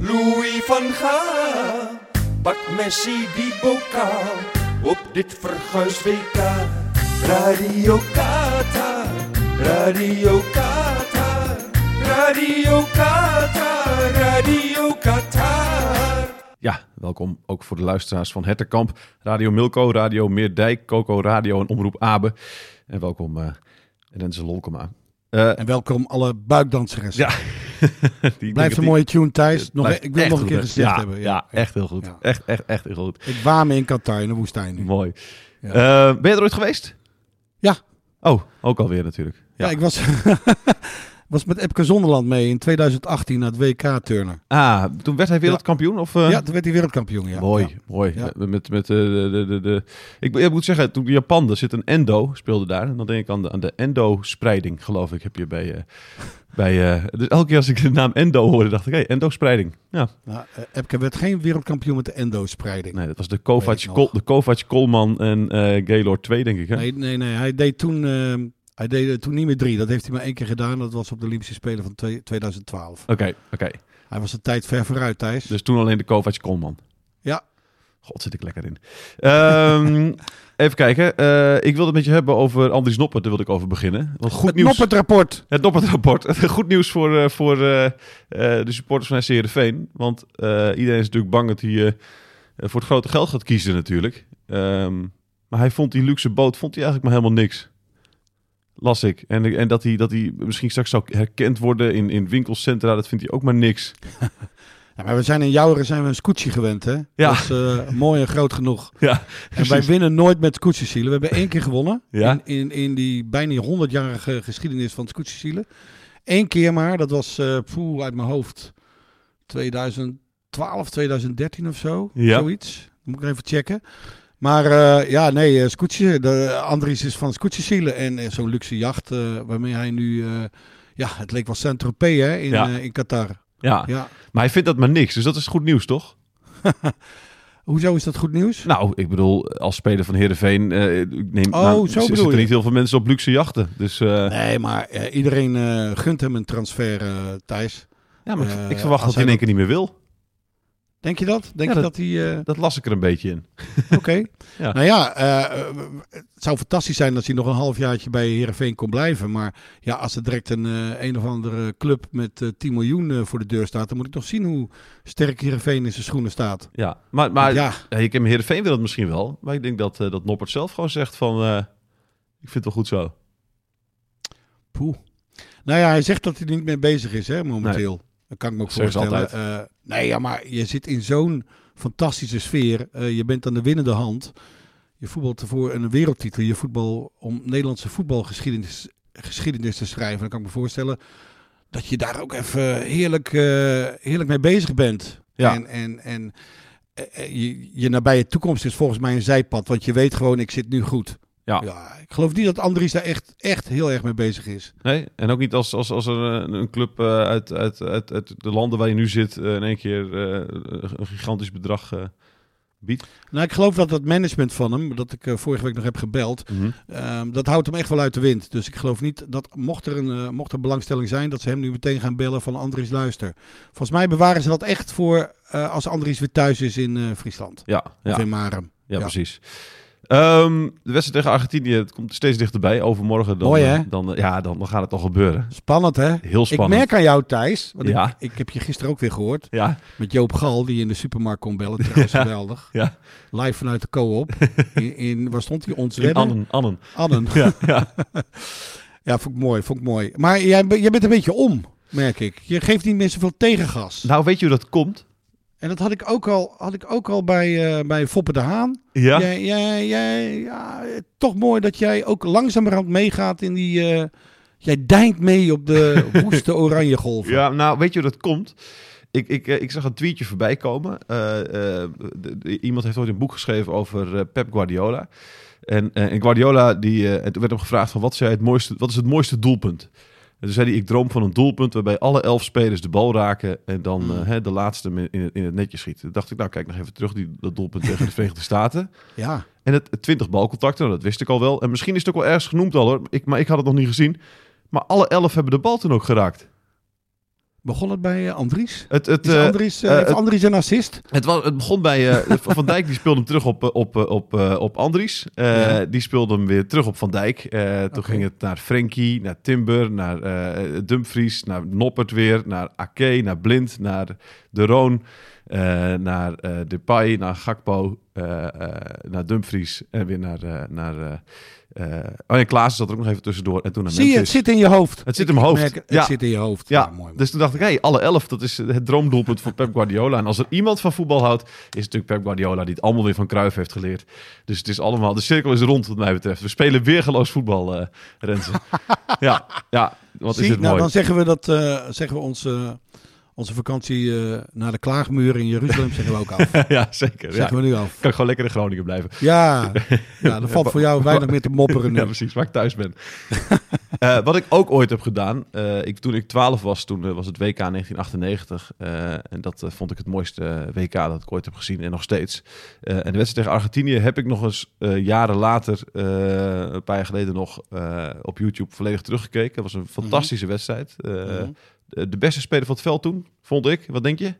Louis van Gaal. Pak Messi die bokaal op dit verguis WK. Radio Qatar, Radio Qatar, Radio Qatar, Radio Qatar. Ja, welkom ook voor de luisteraars van Hetterkamp, Radio Milko, Radio Meerdijk, Coco Radio en Omroep Abe. En welkom uh, Renze Lolkema. Uh, en welkom alle buikdansers. Ja. die Blijft een mooie tune, Thijs. Nog, ik wil nog een keer gezegd ja, hebben. Ja, ja, echt heel goed. Ja. Echt, echt, echt heel goed. Ik waar me in Qatar, in de woestijn nu. Mooi. Uh, ben je er ooit geweest? Ja. Oh, ook alweer natuurlijk. Ja, ik was, was met Epke Zonderland mee in 2018 naar het WK turnen. Ah, toen werd hij wereldkampioen? Of, uh... Ja, toen werd hij wereldkampioen, ja. Mooi, mooi. Met, met, uh, de, de, de, Ik, ik, moet zeggen, toen Japan, er zit een endo, speelde daar. En dan denk ik aan de, aan de endo-spreiding, geloof ik, heb je bij... Uh, bij, dus elke keer als ik de naam endo hoorde, dacht ik, hé, hey, endo-spreiding. Ja. Nou, Epke werd geen wereldkampioen met de endo-spreiding. Nee, dat was de Kovac, Kol, de Kovac Kolman en Gaylord 2, denk ik. Hè? Nee, nee, nee. Hij deed toen, uh, hij deed toen niet meer drie. Dat heeft hij maar één keer gedaan. Dat was op de Olympische Spelen van 2012. Oké, okay, oké. Okay. Hij was een tijd ver vooruit, Thijs. Dus toen alleen de Kovac Kolman. Ja. God, zit ik lekker in. Um, even kijken. Uh, ik wilde het met je hebben over Andries Noppert. Daar wilde ik over beginnen. Want goed het nieuws. Noppert-rapport. Het Noppert-rapport. goed nieuws voor, uh, voor uh, de supporters van SC Veen. Want iedereen is natuurlijk bang dat hij voor het grote geld gaat kiezen natuurlijk. Um, maar hij vond die luxe boot vond hij eigenlijk maar helemaal niks. Las ik. En, en dat, hij, dat hij misschien straks zou herkend worden in, in winkelcentra, dat vindt hij ook maar niks. Ja, maar we zijn in Jouweren zijn we een scootje gewend, hè? Ja. Dat is uh, mooi en groot genoeg. Ja, en wij winnen nooit met scootjesielen. We hebben één keer gewonnen ja? in, in, in die bijna 100-jarige geschiedenis van scootjesielen. Eén keer maar, dat was uh, poeh, uit mijn hoofd 2012, 2013 of zo. Ja. Zoiets. moet ik even checken. Maar uh, ja, nee, uh, Scootje, de Andries is van Scootjesielen en uh, zo'n luxe jacht waarmee hij nu, ja, het leek wel Saint-Tropez hè, in, ja. in Qatar. Ja. ja, maar hij vindt dat maar niks, dus dat is goed nieuws, toch? Hoezo is dat goed nieuws? Nou, ik bedoel, als speler van Heerenveen ik neem, oh, nou, zo zitten er niet heel veel mensen op luxe jachten. Dus, nee, maar iedereen gunt hem een transfer, Thijs. Ja, maar ik, ik verwacht dat hij in één keer niet meer wil. Denk je dat? Denk ja, je dat, dat hij... Uh... Dat las ik er een beetje in. Oké. Okay. ja. Nou ja, uh, het zou fantastisch zijn als hij nog een halfjaartje bij Heerenveen kon blijven. Maar ja, als er direct een, uh, een of andere club met 10 miljoen voor de deur staat... dan moet ik nog zien hoe sterk Heerenveen in zijn schoenen staat. Ja, maar, maar ja. ja, ik heb Heerenveen wil het misschien wel. Maar ik denk dat, dat Noppert zelf gewoon zegt van... ik vind het wel goed zo. Poeh. Nou ja, hij zegt dat hij er niet mee bezig is hè, momenteel. Nee. Dat kan ik me ook voorstellen. Uh, nee, ja, maar je zit in zo'n fantastische sfeer. Uh, je bent aan de winnende hand. Je voetbalt ervoor een wereldtitel. Je voetbal om Nederlandse voetbalgeschiedenis geschiedenis te schrijven. Dan kan ik me voorstellen dat je daar ook even heerlijk, uh, heerlijk mee bezig bent. Ja. En, en, en je, je nabije toekomst is volgens mij een zijpad. Want je weet gewoon, ik zit nu goed. Ja. ja. ik geloof niet dat Andries daar echt, echt heel erg mee bezig is. Nee, en ook niet als, als, als er een, een club uh, uit, uit, uit, uit de landen waar je nu zit uh, in één keer uh, een gigantisch bedrag biedt. Nou, ik geloof dat dat management van hem, dat ik vorige week nog heb gebeld, mm -hmm. dat houdt hem echt wel uit de wind. Dus ik geloof niet dat, mocht er een mocht er belangstelling zijn, dat ze hem nu meteen gaan bellen van Andries luister. Volgens mij bewaren ze dat echt voor als Andries weer thuis is in Friesland. Ja, ja. Of in Marem. Ja, ja. precies. Um, de wedstrijd tegen Argentinië het komt steeds dichterbij. Overmorgen dan, Mooi, hè? Dan, ja, dan, dan gaat het toch gebeuren. Spannend, hè? Heel spannend. Ik merk aan jou, Thijs. Want ja. ik, ik, heb je gisteren ook weer gehoord. Ja. Met Joop Gal, die in de supermarkt kon bellen. Trouwens, ja. geweldig. Ja. Live vanuit de co-op. In, in, waar stond hij? Ons in Annen. Annen. Annen. Ja, ja. ja, vond ik mooi. Vond ik mooi. Maar jij, jij bent een beetje om, merk ik. Je geeft niet meer zoveel tegengas. Nou, weet je hoe dat komt? En dat had ik ook al, had ik ook al bij, uh, bij Foppe de Haan. Ja. Jij, jij, jij, ja, toch mooi dat jij ook langzamerhand meegaat in die... Uh, jij deint mee op de woeste oranje golven. Ja, nou, weet je hoe dat komt? Ik, ik, ik zag een tweetje voorbij komen. iemand heeft ooit een boek geschreven over Pep Guardiola. En, en Guardiola, die, het werd hem gevraagd van wat, zei het mooiste, wat is het mooiste doelpunt? En toen zei hij, ik droom van een doelpunt waarbij alle elf spelers de bal raken en dan mm. hè, de laatste in het, in het netje schiet. Toen dacht ik, nou kijk nog even terug, die, dat doelpunt tegen de Verenigde Staten. Ja. En het, 20 balcontacten, nou, dat wist ik al wel. En misschien is het ook wel ergens genoemd al hoor, ik, maar ik had het nog niet gezien. Maar alle elf hebben de bal toen ook geraakt. Begon het bij uh, Andries? Het, het, uh, Andries, uh, het, Andries een assist? Het, was, het begon bij Van Dijk, die speelde hem terug op, op, op, op Andries. Ja. Die speelde hem weer terug op Van Dijk. toen okay. ging het naar Frenkie, naar Timber, naar Dumfries, naar Noppert weer, naar Ake, naar Blind, naar De Roon, naar Depay, naar Gakpo, naar Dumfries en weer naar... naar uh, oh ja, Klaas zat er ook nog even tussendoor. En toen naar Zie je, het zit in je hoofd. Het zit in mijn hoofd. Merk, het zit in je hoofd. Ja, mooi, dus toen dacht ik, hey, alle elf, dat is het droomdoelpunt van Pep Guardiola. En als er iemand van voetbal houdt, is het natuurlijk Pep Guardiola, die het allemaal weer van Cruijff heeft geleerd. Dus het is allemaal, de cirkel is rond wat mij betreft. We spelen weergeloos voetbal, uh, Renze. ja, ja, wat Zie, is het nou, mooi. Dan zeggen we dat, uh, zeggen we ons onze vakantie uh, naar de klaagmuur in Jeruzalem zeggen we ook af. ja, zeker. Zeggen ja. we nu af. Kan ik gewoon lekker in Groningen blijven. Ja, ja dan valt voor jou weinig meer te mopperen nu. Ja, precies, waar ik thuis ben. uh, wat ik ook ooit heb gedaan, uh, ik, toen ik 12 was, toen was het WK 1998. en dat vond ik het mooiste WK dat ik ooit heb gezien en nog steeds. en de wedstrijd tegen Argentinië heb ik nog eens jaren later, een paar jaar geleden nog, op YouTube volledig teruggekeken. Het was een fantastische mm -hmm. wedstrijd. Mm -hmm de beste speler van het veld toen, vond ik. Wat denk je?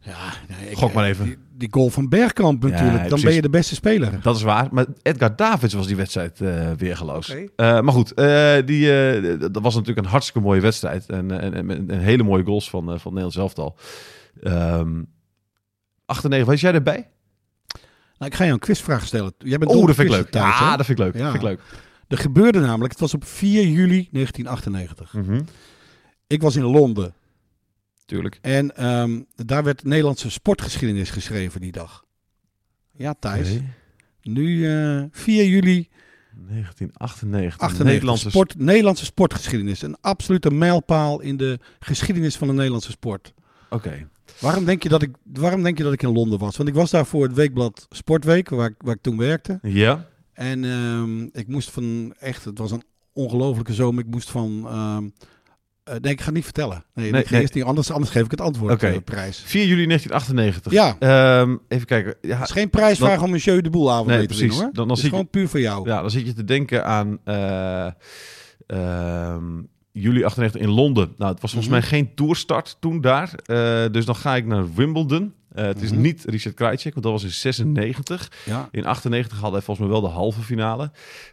Ja, nee, ik, Gok maar even. Die, die, goal van Bergkamp natuurlijk. Ja, dan ben je de beste speler. Dat is waar. Maar Edgar Davids was die wedstrijd uh, weergeloos. Okay. Uh, maar goed, uh, die, dat was natuurlijk een hartstikke mooie wedstrijd. En, en, en, en hele mooie goals van, van Nederlands elftal. Um, 98, was jij erbij? Nou, ik ga je een quizvraag stellen. Jij bent oh, dat vind ik leuk. Tijd, ja, dat vind ik leuk. Ja. Vind ik leuk. Er gebeurde namelijk, het was op 4 juli 1998. Mm -hmm. Ik was in Londen. Tuurlijk. En um, daar werd Nederlandse sportgeschiedenis geschreven die dag. Ja, Thijs. Nu uh, 4 juli 1998. 98. Nederlandse... Sport, Nederlandse sportgeschiedenis. Een absolute mijlpaal in de geschiedenis van de Nederlandse sport. Oké. Okay. Waarom denk, je dat ik, waarom denk je dat ik in Londen was? Want ik was daar voor het weekblad Sportweek, waar ik, waar ik toen werkte. Ja. En um, ik moest van echt, het was een ongelofelijke zomer. Ik moest van. Uh, nee, ik ga het niet vertellen. Nee, nee, nee. Niet, anders, anders geef ik het antwoord. Oké. Okay. prijs. 4 juli 1998. Ja. Um, even kijken. Ja, het is geen prijsvraag dan, om een Jeu de Boel avond nee, mee precies. te winnen, hoor. Dan, is gewoon je, puur voor jou. Ja, dan zit je te denken aan. Uh, juli 98 in Londen. Nou, het was volgens mm -hmm. mij geen toerstart toen daar. Uh, dus dan ga ik naar Wimbledon. Uh, het is mm -hmm. niet Richard Krajcek, want dat was in 96. Ja. In 98 hadden hij volgens mij wel de halve finale.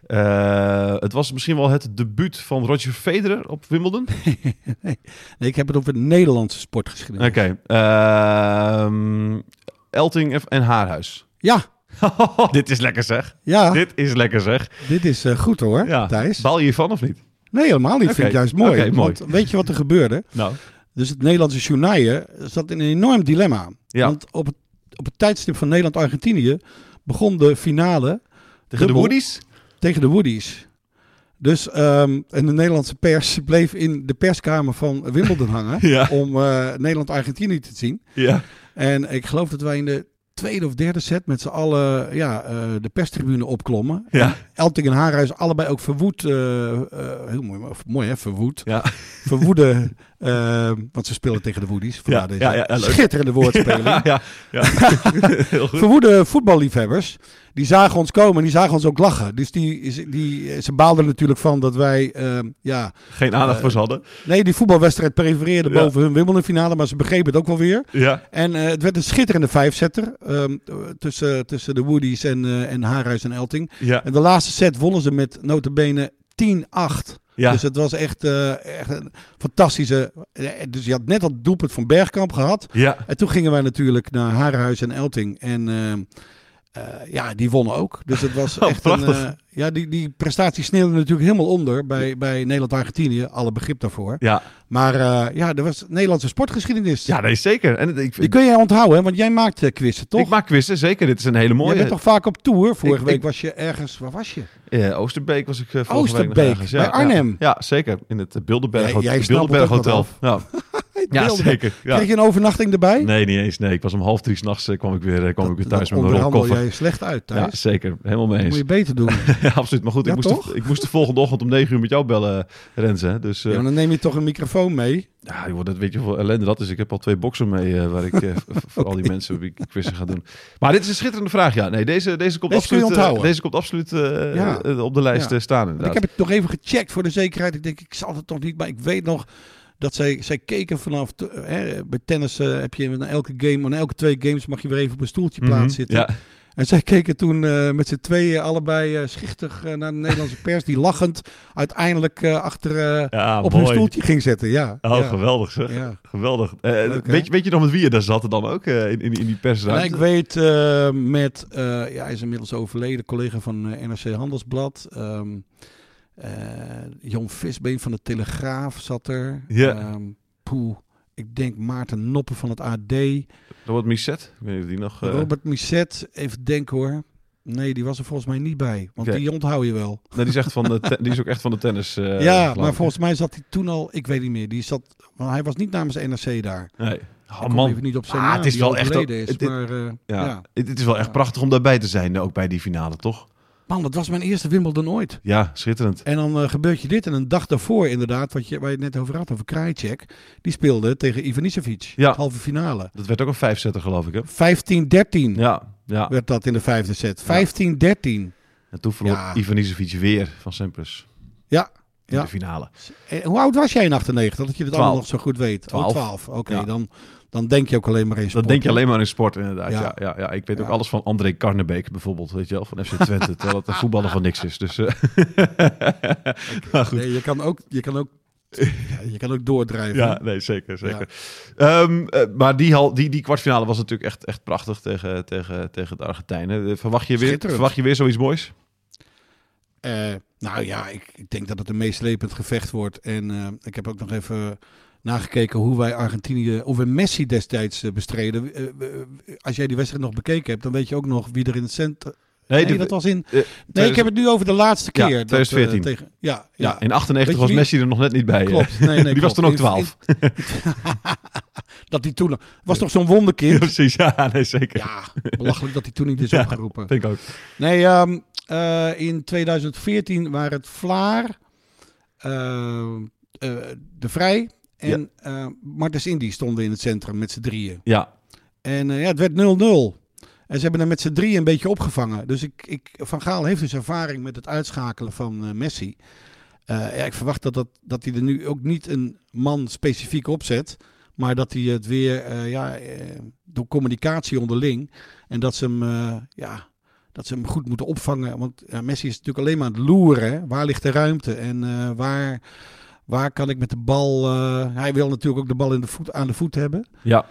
Uh, het was misschien wel het debuut van Roger Federer op Wimbledon. nee, nee, ik heb het over Nederlandse sportgeschiedenis. Oké. Okay. Uh, Elting en Haarhuis. Ja. dit is lekker zeg. Ja. Dit is lekker zeg. Dit is uh, goed hoor, ja. Thijs. Baal je hiervan of niet? Nee, helemaal niet. Okay. Vind ik juist mooi. Okay, mooi. Want weet je wat er gebeurde? Nou. Dus het Nederlandse journaaien zat in een enorm dilemma. Ja. Want op het, op het tijdstip van Nederland-Argentinië begon de finale... Tegen de Woodies? Tegen de Woodies. Dus um, en de Nederlandse pers bleef in de perskamer van Wimbledon hangen... ja. om uh, Nederland-Argentinië te zien. Ja. En ik geloof dat wij in de tweede of derde set met z'n allen ja, uh, de perstribune opklommen. Ja. Elting en Haarhuis allebei ook verwoed. Uh, uh, heel mooi, mooi hè, verwoed. Ja. Verwoede, want ze spelen tegen de Woodies. Ja, deze ja, ja, schitterende woordspeling. ja, ja, ja. heel goed. Verwoede voetballiefhebbers. Die zagen ons komen en die zagen ons ook lachen. Dus die, die, ze baalden natuurlijk van dat wij... ja, Geen aandacht voor ze hadden. Nee, die voetbalwedstrijd prefereerde boven hun Wimbledon finale. Maar ze begrepen het ook wel weer. Ja. En uh, het werd een schitterende vijfzetter um, tussen, tussen de Woodies en, uh, en Haarhuis en Elting. Ja. En de laatste set wonnen ze met notabene 10-8. Ja. Dus het was echt, uh, echt een fantastische... Dus je had net dat doelpunt van Bergkamp gehad. Ja. En toen gingen wij natuurlijk naar Haarhuis en Elting. En uh, ja, die wonnen ook. Dus het was Oh, echt een... Uh, ja, die, die prestatie sneeuwde natuurlijk helemaal onder bij, bij Nederland-Argentinië. Alle begrip daarvoor. Ja. Maar uh, ja, er was Nederlandse sportgeschiedenis. ja, nee, zeker. En ik, Die kun jij onthouden, hè? want jij maakt quizzen, toch? ik maak quizzen, zeker. Dit is een hele mooie. Jij bent toch vaak op tour? Vorige Ik- week ik- was je ergens... Waar was je? Ja, Oosterbeek was ik vorige week nog Oosterbeek, bij Ja, Arnhem. Ja, ja, zeker. In het Bilderberg, Jij- Bilderberg Hotel. Ja. Ja, zeker. Ja. Kreeg je een overnachting erbij? Nee, niet eens. Nee, ik was om half drie s'nachts uh, kwam ik weer, uh, kwam ik weer thuis met mijn rolkoffer. jij slecht uit thuis. Ja, zeker. Helemaal mee eens. moet je beter doen. ja, absoluut. Maar goed, ik, moest de, ik moest de volgende ochtend om negen uur met jou bellen, Renze. Dus, uh, ja, dan neem je toch een microfoon mee? Ja, joh, dat weet je hoeveel ellende dat is. Ik heb al twee boxen mee uh, waar ik uh, voor al die mensen wie ik quizzen ga doen. Maar dit is een schitterende vraag. Ja, nee, deze, deze komt deze absoluut, uh, deze komt absoluut op de lijst staan. Inderdaad. Ik heb het nog even gecheckt voor de zekerheid. Ik denk, ik zal het toch niet, maar ik weet nog dat zij, zij keken vanaf... Hè, bij tennis heb je na elke game, na elke twee games mag je weer even op een stoeltje mm -hmm, plaats zitten. Ja. En zij keken toen uh, met z'n tweeën allebei uh, schichtig uh, naar de Nederlandse pers, die lachend uiteindelijk achter ja, op mooi. hun stoeltje ging zetten. Ja, oh, ja. geweldig zeg. Ja. Geweldig. Leuk, weet, je, weet je nog met wie je daar zat dan ook in, in, in die persruimte? Nou, ik weet met, ja, hij is inmiddels overleden, collega van NRC Handelsblad. Um, Jon Visbeen van de Telegraaf zat er. Ja. Um, poeh. Ik denk Maarten Noppen van het AD. Robert Misset? Ik weet niet of die nog... Uh... Robert Misset, even denken hoor. Nee, die was er volgens mij niet bij. Want okay. die onthoud je wel. Nee, die is, echt van de die is ook echt van de tennis. Uh, ja, maar volgens mij zat hij toen al... Ik weet niet meer. Die zat, want hij was niet namens NRC daar. Nee. Oh, man. Even niet op zijn ah, het is wel echt... Is, het, maar, uh, ja. ja. Het, het is wel echt prachtig om daarbij te zijn, ook bij die finale, toch? Man, dat was mijn eerste Wimbledon ooit. Ja, schitterend. En dan uh, gebeurt je dit. En een dag daarvoor inderdaad, wat je, waar je het net over had, over Krajicek. Die speelde tegen Ivanisevic. Ja. Halve finale. Dat werd ook een vijfzetter, geloof ik, hè? 15-13 Ja, ja. werd dat in de vijfde set. 15-13. En toen verloor Ja. Ivanisevic weer van Sampras Ja. in Ja. de finale. Eh, hoe oud was jij in 98? Dat je het allemaal nog zo goed weet. Twaalf. Oh, 12. Oké, Ja. dan, dan denk je ook alleen maar in sport. Dat denk je alleen maar in sport, inderdaad. Ja. Ja. Ja, ja, Ik weet ook alles van André Karnebeek, bijvoorbeeld, weet je wel, van FC Twente. terwijl het een voetballer van niks is. Dus, eh, maar goed. Nee, je kan ook, je kan ook, ja, je kan ook doordrijven. Ja, nee, zeker. zeker. Ehm, eh, maar die, hal, die, die kwartfinale was natuurlijk echt, echt prachtig tegen, tegen, tegen de Argentijnen. Eh, Verwacht je, weer, verwacht je weer zoiets moois? Nou ja, ik, ik denk dat het een meeslepend gevecht wordt. En ik heb ook nog even nagekeken hoe wij Argentinië, of we Messi destijds eh, bestreden. Eh, eh, als jij die wedstrijd nog bekeken hebt, dan weet je ook nog wie er in het centrum... Nee, dat was in... Nee, ik heb het nu over de laatste Ja, keer. dat, 2014. eh, tegen, ja, ja, ja. in 98 Weet je was Messi er nog net niet bij. Klopt. Nee, nee, die was toen ook In- 12. dat hij toen... Was toch zo'n wonderkind? Precies, ja, nee, zeker. Ja, belachelijk dat hij toen niet is opgeroepen. Denk ook. Nee, ehm, eh, in 2014 waren het Vlaar, De Vrij en eh Martens Indy stonden in het centrum met z'n drieën. Ja, En eh, ja, het werd 0-0. En ze hebben hem met z'n drieën een beetje opgevangen. Dus ik, ik, Van Gaal heeft dus ervaring met het uitschakelen van eh, Messi. Ja, ik verwacht dat, dat, dat hij er nu ook niet een man specifiek opzet. Maar dat hij het weer ja, door communicatie onderling. En dat ze hem, ja, dat ze hem goed moeten opvangen. Want ja, Messi is natuurlijk alleen maar aan het loeren. hè. Waar ligt de ruimte? En waar, waar kan ik met de bal... eh, hij wil natuurlijk ook de bal in de voet, aan de voet hebben. ja.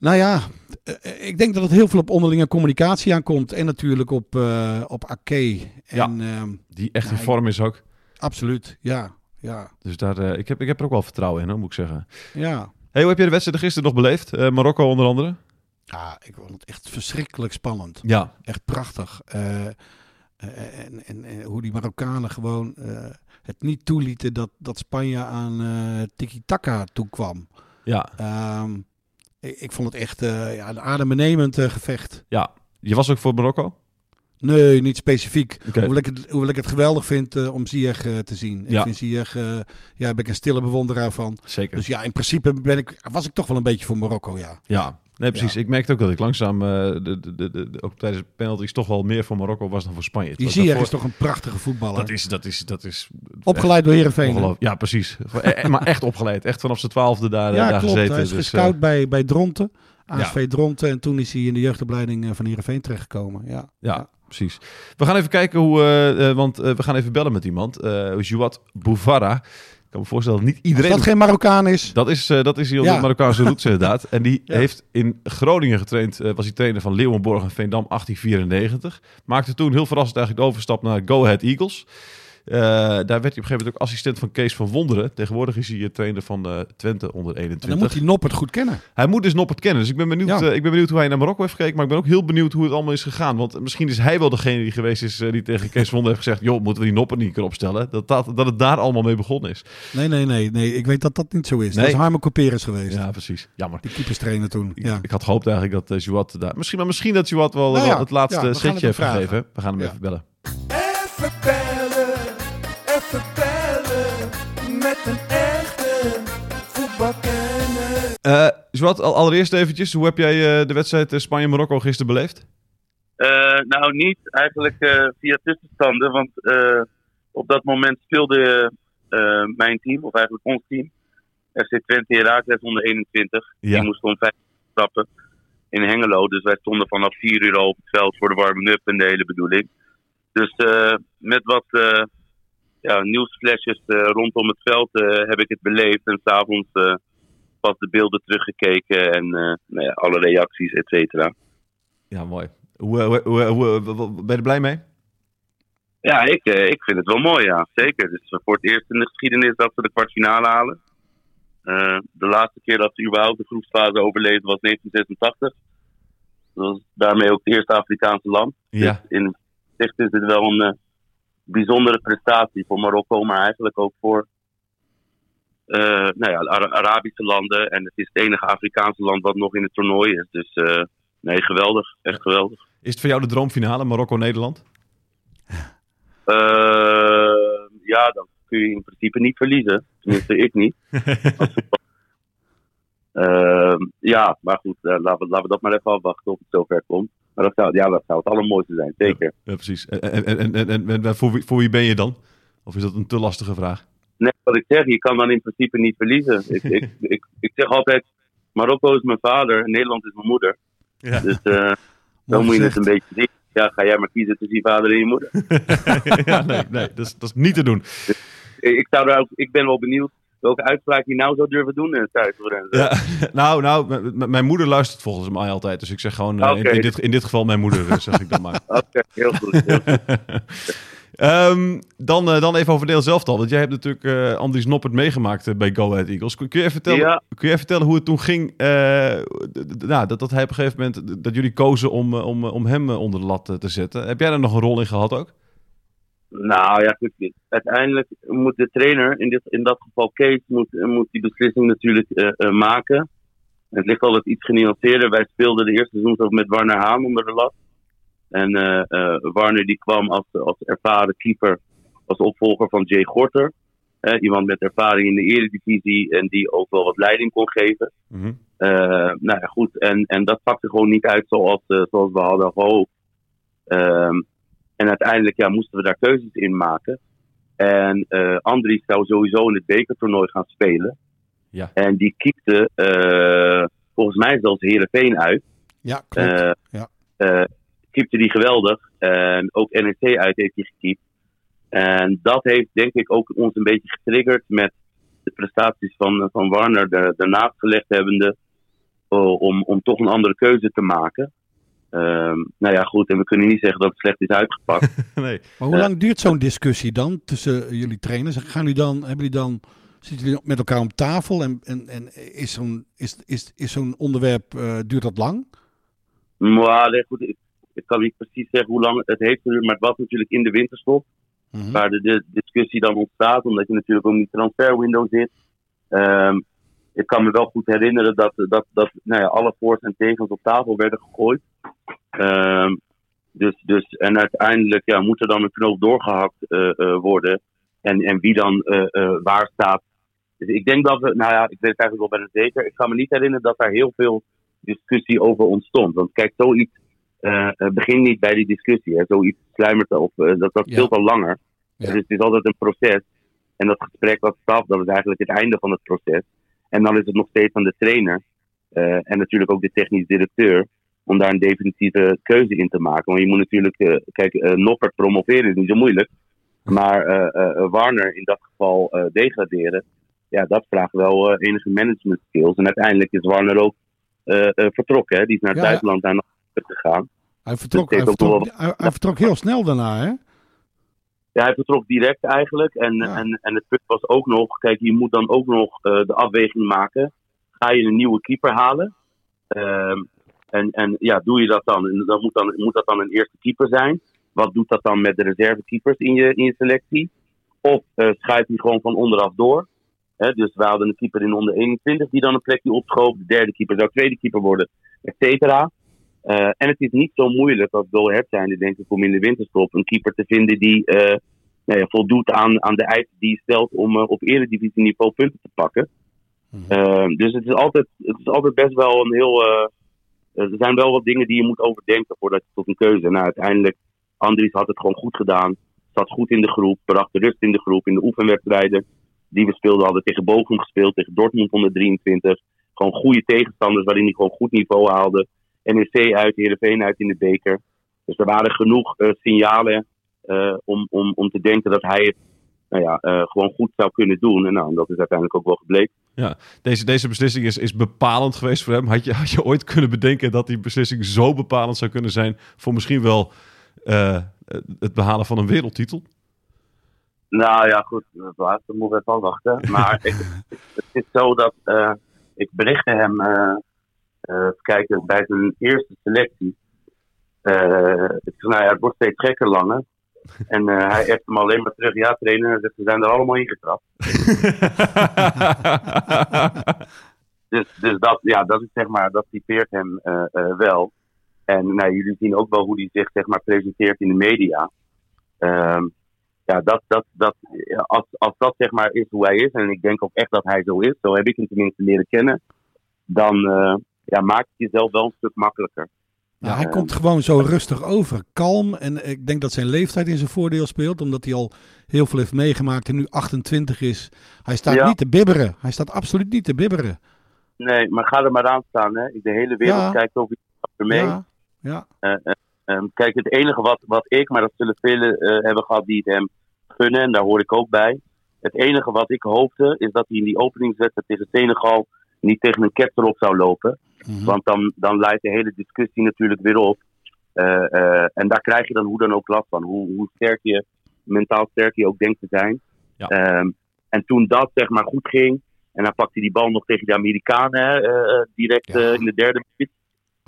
Nou ja, eh, ik denk dat het heel veel op onderlinge communicatie aankomt. En natuurlijk op, eh op Ake. En ehm, die echt in Ja, vorm is ook. absoluut, ja. Ja, Dus daar, ik, heb, ik heb er ook wel vertrouwen in, hoor, moet ik zeggen. ja. Hey, hoe heb je de wedstrijd gisteren nog beleefd? Marokko onder andere? ja, ik vond het echt verschrikkelijk spannend. Ja, Echt prachtig. En, en, en hoe die Marokkanen gewoon het niet toelieten dat, dat Spanje aan eh tiki-taka toekwam. ja, Ehm, ik, ik vond het echt eh, ja, een adembenemend eh, gevecht. ja. Je was ook voor Marokko? Nee, niet specifiek. Oké. Hoewel, ik het, hoewel ik het geweldig vind om Ziyech te zien. Ik Ja. vind Ziyech, ja, ben ik een stille bewonderaar van. Zeker. Dus ja, in principe ben ik, was ik toch wel een beetje voor Marokko, ja. Ja, nee, precies. Ik merkte ook dat ik langzaam, eh, de, de, de, ook tijdens de penalties, toch wel meer voor Marokko was dan voor Spanje. Die Ziyech daarvoor- is toch een prachtige voetballer. Dat is, dat is, dat is Opgeleid door Heerenveen. Ja, precies. Eh, eh, maar echt opgeleid. Echt vanaf zijn twaalfde daar, Ja, daar klopt. gezeten. Hij is Dus, gescout eh, bij, bij Dronten. ASV Dronten. En toen is hij in de jeugdopleiding eh, van Heerenveen terechtgekomen. Ja. ja, precies. We gaan even kijken hoe, eh, want we gaan even bellen met iemand. eh Jouad Bouvara. Ik kan me voorstellen dat niet Als iedereen... dat geen Marokkaan is. Dat is, eh, dat is op Ja. de Marokkaanse roots inderdaad. En die Ja. heeft in Groningen getraind. eh, was hij trainer van Leeuwenborg en Veendam 1894. Maakte toen heel verrassend eigenlijk de overstap naar Go Ahead Eagles. Uh, daar werd hij op een gegeven moment ook assistent van Kees van Wonderen. Tegenwoordig is hij trainer van uh, Twente onder 21. En dan moet hij Noppert goed kennen. Hij moet dus Noppert kennen. Dus ik ben, benieuwd, ja. ik ben benieuwd hoe hij naar Marokko heeft gekeken. Maar ik ben ook heel benieuwd hoe het allemaal is gegaan. Want misschien is hij wel degene die geweest is die tegen Kees van Wonderen heeft gezegd... joh, moeten we die Noppert niet kunnen opstellen? Dat, dat, dat het daar allemaal mee begonnen is. Nee, nee, nee. nee. Ik weet dat dat niet zo is. Nee. Dat is Harmo Couperus geweest. Ja, precies. Jammer. Die keeperstrainer toen. Ik, ja. ik had gehoopt eigenlijk dat uh, Jouat daar... Misschien, maar misschien dat Jouat wel, nou ja, het laatste ja, setje heeft gegeven. We gaan hem even bellen. Even bellen, Uh, Jouat, allereerst eventjes, hoe heb jij uh, de wedstrijd Spanje-Marokko gisteren beleefd? Nou, niet eigenlijk via tussenstanden, want op dat moment speelde mijn team, of eigenlijk ons team, FC Twente Herakles onder 21. Ja. Die moest om vijf stappen in Hengelo. Dus wij stonden vanaf vier uur al op het veld voor de warming-up en de hele bedoeling. Dus uh, met wat uh, ja, nieuwsflesjes uh, rondom het veld heb ik het beleefd. En s'avonds pas de beelden teruggekeken en nou ja, alle reacties, et cetera. Ja, mooi. Hoe, hoe, hoe, ben je er blij mee? Ja, ik, ik vind het wel mooi, ja. Zeker. Dus voor het eerst in de geschiedenis dat we de kwartfinale halen. Uh, de laatste keer dat ze überhaupt de groepsfase overleefde was 1986. Dat was daarmee ook het eerste Afrikaanse land. Ja. Dus in zich is het wel een uh, bijzondere prestatie voor Marokko, maar eigenlijk ook voor nou ja, Arabische landen. En het is het enige Afrikaanse land wat nog in het toernooi is. Dus nee, geweldig. Echt geweldig. Is het voor jou de droomfinale, Marokko-Nederland? ja, dan kun je in principe niet verliezen. Tenminste, ik niet. uh, ja, maar goed, uh, laten, we, laten we dat maar even afwachten of het zover komt. Maar dat zou, ja, dat zou het allermooiste zijn, zeker. Ja, precies. En, en, en, en, en voor, wie, voor wie ben je dan? Of is dat een te lastige vraag? Nee, wat ik zeg, je kan dan in principe niet verliezen. ik, ik, ik, ik zeg altijd, Marokko is mijn vader en Nederland is mijn moeder. Ja. Dus uh, dan moet je het een beetje zien. Ja, ga jij maar kiezen tussen je vader en je moeder. ja, nee, nee dat, is, dat is niet te doen. Dus, ik, zou er ook, ik ben wel benieuwd welke uitspraak hij nou zou durven doen in het thuisgrenzen. Ja, nou, nou, mijn moeder luistert volgens mij altijd. Dus ik zeg gewoon, in, in, dit, in dit geval mijn moeder, zeg ik dan maar. Oké, heel goed. Heel goed. Um, dan, uh, dan even over deel zelf al. Want jij hebt natuurlijk uh, Andries Noppert meegemaakt bij Go Ahead Eagles. Kun, kun, je even vertellen, ja. kun je even vertellen hoe het toen ging? nou, dat, dat hij op een gegeven moment, dat jullie kozen om, om, om hem onder de lat te zetten. Heb jij daar nog een rol in gehad ook? Nou ja, uiteindelijk moet de trainer, in, dit, in dat geval Kees, moet, moet die beslissing natuurlijk maken. Het ligt altijd iets genuanceerder. Wij speelden de eerste seizoen ook met Warner Haan onder de lat. En uh, Warner die kwam als, als ervaren keeper, als opvolger van Jay Gorter. iemand met ervaring in de eredivisie en die ook wel wat leiding kon geven. Mm -hmm. nou ja, goed. En, en dat pakte gewoon niet uit zoals, zoals we hadden gehoopt. Ehm, en uiteindelijk ja, moesten we daar keuzes in maken. En uh, Andries zou sowieso in het bekertoernooi gaan spelen. Ja. En die kiepte uh, volgens mij zelfs Herenveen uit. Ja, klopt. Uh, ja. Kiepte die geweldig. En ook NEC uit heeft hij gekiept. En dat heeft denk ik ook ons een beetje getriggerd met de prestaties van, van Warner daarnaast gelegd hebbende. om, om toch een andere keuze te maken. Um, nou ja, goed, en we kunnen niet zeggen dat het slecht is uitgepakt. nee. Maar hoe lang duurt zo'n discussie dan tussen jullie trainers? Gaan jullie dan, hebben jullie dan, zitten jullie met elkaar om tafel en, en, en is zo'n is, is, is zo'n onderwerp, uh, duurt dat lang? Maar, nee, goed, ik, kan niet precies zeggen hoe lang het heeft geduurd, maar het was natuurlijk in de winterstop. Mm -hmm. Waar de, de, discussie dan ontstaat, omdat je natuurlijk ook in die transferwindow zit. Um, ik kan me wel goed herinneren dat, dat, dat nou ja, alle voor's en tegens op tafel werden gegooid. Um, dus, dus, en uiteindelijk ja, moet er dan een knoop doorgehakt uh, uh, worden. En, en wie dan uh, waar staat. Dus ik denk dat we, nou ja, ik weet het eigenlijk wel bijna zeker. Ik kan me niet herinneren dat daar heel veel discussie over ontstond. Want kijk, zoiets begint niet bij die discussie. Hè. Zoiets sluimert of dat, dat speelt al langer. Ja. Dus het is altijd een proces. En dat gesprek wat staf, dat is eigenlijk het einde van het proces. En dan is het nog steeds aan de trainer. en natuurlijk ook de technisch directeur om daar een definitieve keuze in te maken. Want je moet natuurlijk, uh, kijk, uh, Noppert promoveren is niet zo moeilijk. Maar uh, Warner in dat geval degraderen, ja, dat vraagt wel enige management skills. En uiteindelijk is Warner ook vertrokken. Hè? Die is naar het ja, buitenland daar gegaan. Hij vertrok, dus hij, vertrok, hij, hij vertrok heel snel daarna, hè? Ja, hij vertrok direct eigenlijk. En, Ja. en, en het punt was ook nog, kijk, je moet dan ook nog eh, de afweging maken. Ga je een nieuwe keeper halen? Ehm, en, en ja, doe je dat dan? En dan moet, dan moet dat dan een eerste keeper zijn? Wat doet dat dan met de reservekeepers in je, in je selectie? Of eh schuift hij gewoon van onderaf door? Hè, dus we hadden een keeper in onder 21 die dan een plekje opschoof. De derde keeper zou tweede keeper worden, et cetera. Eh, en het is niet zo moeilijk als Go Ahead zijnde, denk ik, om in de winterstop een keeper te vinden die eh, nou ja, voldoet aan, aan de eisen die je stelt om eh, op eredivisieniveau punten te pakken. Eh, dus het is, altijd, het is altijd best wel een heel. er zijn wel wat dingen die je moet overdenken voordat je tot een keuze. Nou, uiteindelijk, Andries had het gewoon goed gedaan. Zat goed in de groep, bracht de rust in de groep. In de oefenwedstrijden die we speelden, hadden tegen Bochum gespeeld, tegen Dortmund onder 23. Gewoon goede tegenstanders waarin hij gewoon goed niveau haalde. NEC uit, Heerenveen uit in de beker. Dus er waren genoeg eh, signalen eh, om, om, om te denken dat hij het nou ja, eh, gewoon goed zou kunnen doen. En nou, dat is uiteindelijk ook wel gebleken. Deze, deze beslissing is, is bepalend geweest voor hem. Had je, had je ooit kunnen bedenken dat die beslissing zo bepalend zou kunnen zijn voor misschien wel het behalen van een wereldtitel? Nou ja, goed, laatste moeten we even wachten. Maar ik, het is zo dat ik berichtte hem, even kijken, bij zijn eerste selectie. Eh, zei, nou ja, het wordt steeds gekker langer. En eh, hij heeft hem alleen maar terug, ja trainer, hij zegt, ze zijn er allemaal ingetrapt. Dus, dus dat, ja, dat is zeg maar, dat typeert hem eh, eh, wel. En nou, jullie zien ook wel hoe hij zich zeg maar presenteert in de media. Ehm, ja, dat, dat, dat, als, als dat zeg maar is hoe hij is, en ik denk ook echt dat hij zo is, zo heb ik hem tenminste leren kennen, dan eh, ja, maakt het jezelf wel een stuk makkelijker. Nou, hij komt gewoon zo rustig over, kalm. En ik denk dat zijn leeftijd in zijn voordeel speelt, omdat hij al heel veel heeft meegemaakt en nu 28 is. Hij staat Ja. niet te bibberen. Hij staat absoluut niet te bibberen. Nee, maar ga er maar aan staan. Hè. De hele wereld Ja. kijkt ook mee. Ja, ja. Ehm, kijk, het enige wat, wat ik, maar dat zullen velen eh, hebben gehad die het hem gunnen, en daar hoor ik ook bij. Het enige wat ik hoopte, is dat hij in die openingswedstrijd tegen Senegal niet tegen een ket erop zou lopen. Mhm. Want dan, dan leidt de hele discussie natuurlijk weer op. Eh, eh, en daar krijg je dan hoe dan ook last van. Hoe, hoe sterk je, mentaal sterk je ook denkt te zijn. Ja. Ehm, en toen dat zeg maar goed ging, en dan pakte hij die bal nog tegen de Amerikanen eh, direct Ja. in de derde minuut.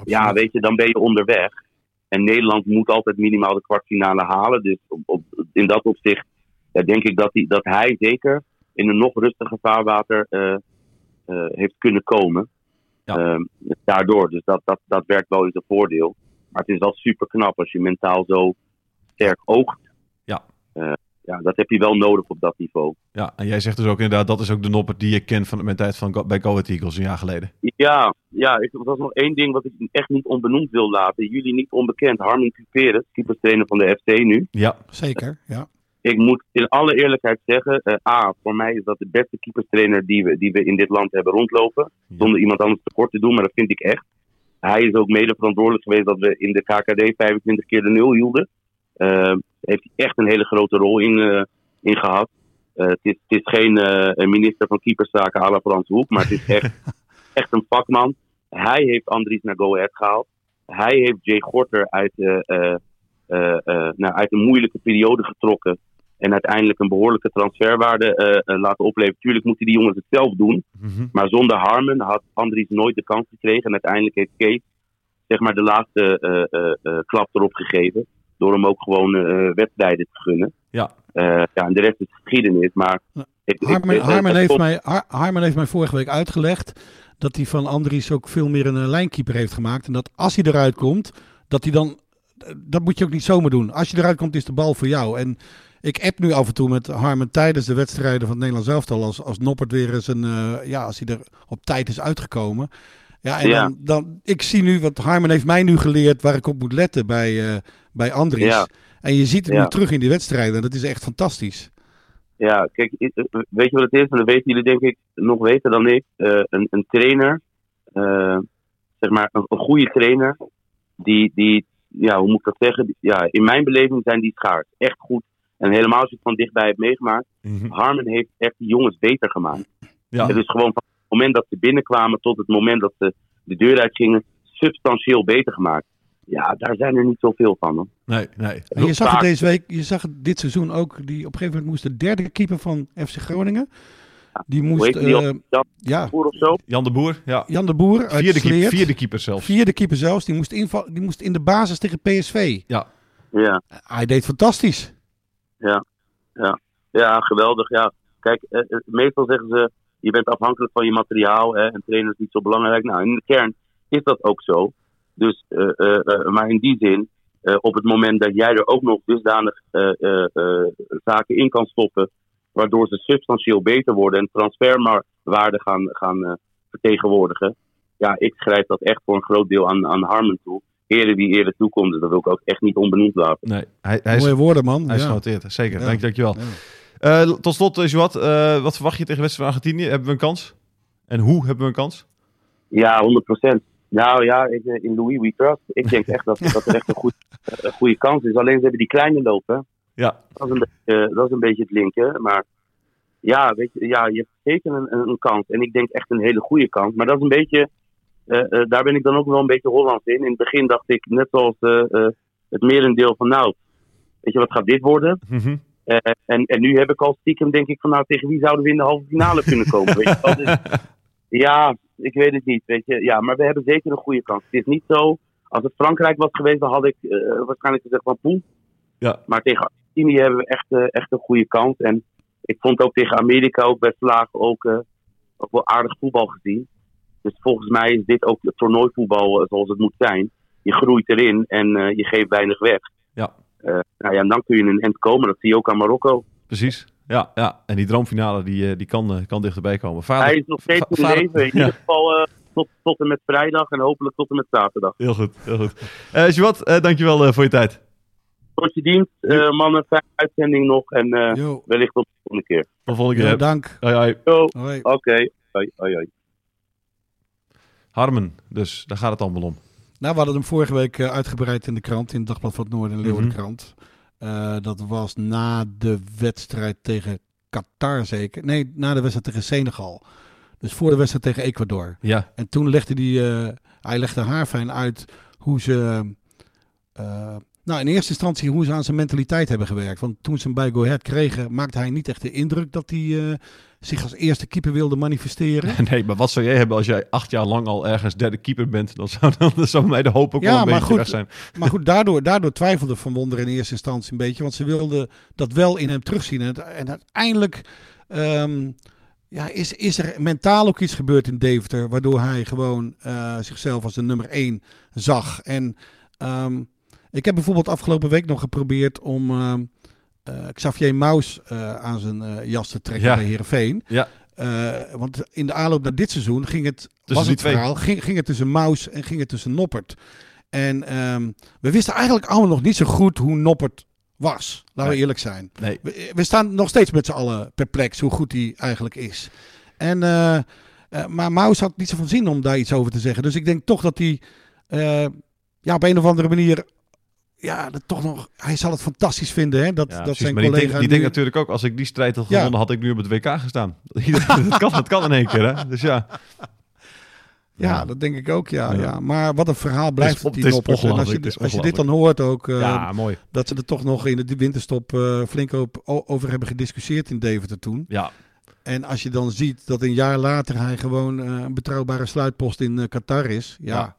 Ja, weet je, dan ben je onderweg. En Nederland moet altijd minimaal de kwartfinale halen. Dus op, op, in dat opzicht ja, denk ik dat hij, dat hij zeker in een nog rustiger vaarwater heeft kunnen komen. Ja. Ehm, daardoor. Dus dat, dat, dat werkt wel in zijn voordeel. Maar het is wel super knap als je mentaal zo sterk oogt. Ja. Eh, ja, dat heb je wel nodig op dat niveau. Ja, en jij zegt dus ook inderdaad, dat is ook de nopper die je kent van mijn tijd van, Go- bij Go Ahead Eagles een jaar geleden. Ja, ja ik, er was nog één ding wat ik echt niet onbenoemd wil laten. Jullie niet onbekend. Harmon Cuperes, keeperstrainer van de FC nu. Ja, Zeker, ja. Ik moet in alle eerlijkheid zeggen, eh, A, voor mij is dat de beste keeperstrainer die we, die we in dit land hebben rondlopen. Zonder iemand anders tekort te doen, maar dat vind ik echt. Hij is ook mede verantwoordelijk geweest dat we in de KKD 25 keer de nul hielden. Eh, heeft hij echt een hele grote rol in, eh, in gehad. Eh, het, is, het is geen een minister van keeperszaken à la Frans Hoek, maar het is echt, echt een vakman. Hij heeft Andries naar Go Ahead gehaald. Hij heeft Jay Gorter uit, nou, uit een moeilijke periode getrokken. En uiteindelijk een behoorlijke transferwaarde eh, eh, laten opleveren. Tuurlijk moeten die jongens het zelf doen. Mhm. Maar zonder Harmon had Andries nooit de kans gekregen. En uiteindelijk heeft Kees zeg maar, de laatste eh, eh, eh, klap erop gegeven. Door hem ook gewoon eh, wedstrijden te gunnen. Ja. Eh, ja, en de rest is geschiedenis. Maar Ja. ik, ik- Harmen, Harmen, het heeft mij, Har- Harmen heeft mij vorige week uitgelegd dat hij van Andries ook veel meer een lijnkeeper heeft gemaakt. En dat als hij eruit komt, dat hij dan... Dat moet je ook niet zomaar doen. Als je eruit komt, is de bal voor jou. En ik app nu af en toe met Harmen tijdens de wedstrijden van het Nederlands elftal. Als, als Noppert weer eens een... eh, ja, als hij er op tijd is uitgekomen. Ja, en Ja. Dan, dan... Ik zie nu, wat Harmen heeft mij nu geleerd waar ik op moet letten bij, eh, bij Andries. Ja. En je ziet het Ja. nu terug in die wedstrijden. En dat is echt fantastisch. Ja, kijk, eh, weet je wat het is? En dat weten jullie denk ik nog beter dan ik. Een, een trainer, zeg maar een, een goede trainer, die, die, ja, hoe moet ik dat zeggen? Ja, in mijn beleving zijn die schaars. Echt goed. En helemaal als je het van dichtbij hebt meegemaakt. Mhm. Harmon heeft echt die jongens beter gemaakt. ja. Het is gewoon van het moment dat ze binnenkwamen tot het moment dat ze de deur uitgingen, substantieel beter gemaakt. ja, daar zijn er niet zoveel van. Hoor. Nee, nee. En je zag het deze week, je zag het dit seizoen ook. Die, op een gegeven moment moest de derde keeper van FC Groningen. Die moest. die? eh, Jan ja, Boer of zo? Jan de Boer, ja. Jan de Boer uit Vierde, keep- vierde keeper zelfs. Vierde keeper zelfs. Die moest, inval, die moest in de basis tegen PSV. Ja, Ja. Hij deed fantastisch. Ja, geweldig. Ja. Kijk, eh, eh, meestal zeggen ze, je bent afhankelijk van je materiaal hè, en trainer is niet zo belangrijk. Nou, in de kern is dat ook zo. Dus, eh, eh, eh, maar in die zin, eh, op het moment dat jij er ook nog dusdanig eh, eh, eh, zaken in kan stoppen, waardoor ze substantieel beter worden en transferwaarde gaan, gaan eh, vertegenwoordigen. Ja, ik schrijf dat echt voor een groot deel aan, aan Harmon toe. Heren wie eerder toekomt, dus dat wil ik ook echt niet onbenoemd laten. nee. Hij, hij is, Mooie woorden, man. hij is ja. genoteerd. Zeker, Ja. dank, dankjewel. Ja. Eh, tot slot, uh, Joat, eh, wat verwacht je tegen wedstrijd van Argentinië? Hebben we een kans? En hoe hebben we een kans? Ja, 100%. Nou ja, ik, eh, in Louis we trust. Ik denk echt dat, dat er echt een, goed, een goede kans is. Alleen ze hebben die kleine lopen. Ja, Dat is een beetje, dat is een beetje het linken. Maar ja, weet je, ja, je hebt zeker een, een, kans. En ik denk echt een hele goede kans. Maar dat is een beetje, eh, eh, daar ben ik dan ook wel een beetje Hollands in. In het begin dacht ik, net zoals eh, het merendeel van nou, weet je wat gaat dit worden? Mhm. En, en nu heb ik al stiekem denk ik van nou, tegen wie zouden we in de halve finale kunnen komen? Weet je? Dus, ja, ik weet het niet. Weet je. Ja, maar we hebben zeker een goede kans. Het is niet zo, als het Frankrijk was geweest, dan had ik waarschijnlijk gezegd van poeh. Ja. Maar tegen Argentinië hebben we echt, eh, echt een goede kans. En ik vond ook tegen Amerika ook best laag ook, eh, ook wel aardig voetbal gezien. Dus volgens mij is dit ook het toernooivoetbal eh, zoals het moet zijn. Je groeit erin en je geeft weinig weg. Ja. Nou ja, en dan kun je in een end komen. Dat zie je ook aan Marokko. precies. Ja, ja. En die droomfinale die, die kan, kan dichterbij komen. Vader, Hij is nog steeds in vader- leven. In Ja. ieder geval tot, tot en met vrijdag en hopelijk tot en met zaterdag. Heel goed, heel goed. Eh, dankjewel voor je tijd. Tot je dienst, eh, mannen. Fijne uitzending nog en eh, Jo, wellicht tot de volgende keer. Tot de volgende keer. dank. Hoi, hoi. Oké. Hoi, hoi, hoi. Harmen, dus daar gaat het allemaal om. Nou, we hadden hem vorige week eh, uitgebreid in de krant, in het Dagblad van het Noorden en Leeuwardenkrant. Eh, dat was na de wedstrijd tegen Qatar zeker. Nee, na de wedstrijd tegen Senegal. Dus voor de wedstrijd tegen Ecuador. Ja, En toen legde hij, eh, hij legde haarfijn uit hoe ze, eh, nou in eerste instantie hoe ze aan zijn mentaliteit hebben gewerkt. Want toen ze hem bij Go Ahead kregen, maakte hij niet echt de indruk dat hij eh, zich als eerste keeper wilde manifesteren. nee, maar wat zou jij hebben als jij acht jaar lang al ergens derde keeper bent? Dan zou, dan zou mij de hoop ook Ja, wel een maar beetje goed. weg zijn. Maar goed, daardoor, daardoor twijfelde Van Wonder in eerste instantie een beetje. Want ze wilden dat wel in hem terugzien. En, en uiteindelijk ehm, ja, is, is er mentaal ook iets gebeurd in Deventer. Waardoor hij gewoon eh, zichzelf als de nummer één zag. En ehm, ik heb bijvoorbeeld afgelopen week nog geprobeerd om ehm, eh, Xavier Maus eh, aan zijn eh, jas te trekken Ja. bij Heerenveen. Ja. Eh, want in de aanloop naar dit seizoen ging het, was het verhaal, ging, ging het tussen Maus en ging het tussen Noppert. En ehm, we wisten eigenlijk allemaal nog niet zo goed hoe Noppert was. Laten we eerlijk zijn. Nee, We, we staan nog steeds met z'n allen perplex hoe goed hij eigenlijk is. En, eh, eh, maar Maus had niet zo van zin om daar iets over te zeggen. Dus ik denk toch dat hij eh, ja, op een of andere manier... Ja, dat toch nog, hij zal het fantastisch vinden hè, dat, ja, dat zijn maar die, collega die nu- denkt natuurlijk ook, als ik die strijd had Ja. gewonnen, had ik nu op het WK gestaan. dat, kan, dat kan in één keer, hè? Dus ja. Ja, dat denk ik ook, ja. Ja. ja. Maar wat een verhaal blijft Het is- het, die. En als, je, als je dit dan hoort ook, eh, ja, mooi. dat ze er toch nog in de winterstop eh, flink op, over hebben gediscussieerd in Deventer toen. Ja, En als je dan ziet dat een jaar later hij gewoon eh, een betrouwbare sluitpost in eh, Qatar is. Ja, Ja.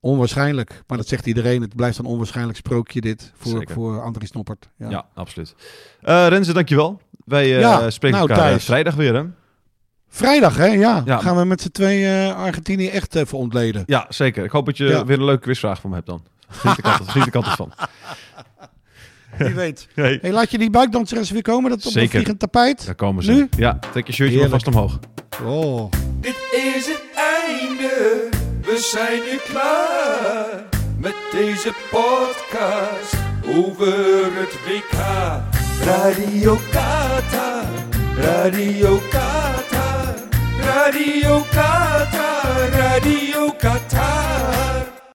Onwaarschijnlijk. Maar dat zegt iedereen. Het blijft een onwaarschijnlijk sprookje dit voor, Zeker. voor Andries Noppert. Ja. ja. absoluut. Eh Renze, dankjewel. Wij eh, Ja, spreken nou, elkaar eh, vrijdag weer, hè? Vrijdag, hè? Ja. Ja. Gaan we met z'n twee eh, Argentinië echt even ontleden. Ja, zeker. Ik hoop dat je Ja. weer een leuke quizvraag van me hebt dan. Geniet ik altijd, altijd van. Wie weet. Hey, Hey, laat je die buikdanseres weer komen? Dat op Zeker. een vliegend tapijt? daar komen ze. Nu? Ja, trek je shirtje maar vast omhoog. Oh. Dit is het we zijn nu klaar met deze podcast over het WK. Radio Qatar, Radio Qatar, Radio Qatar, Radio Qatar.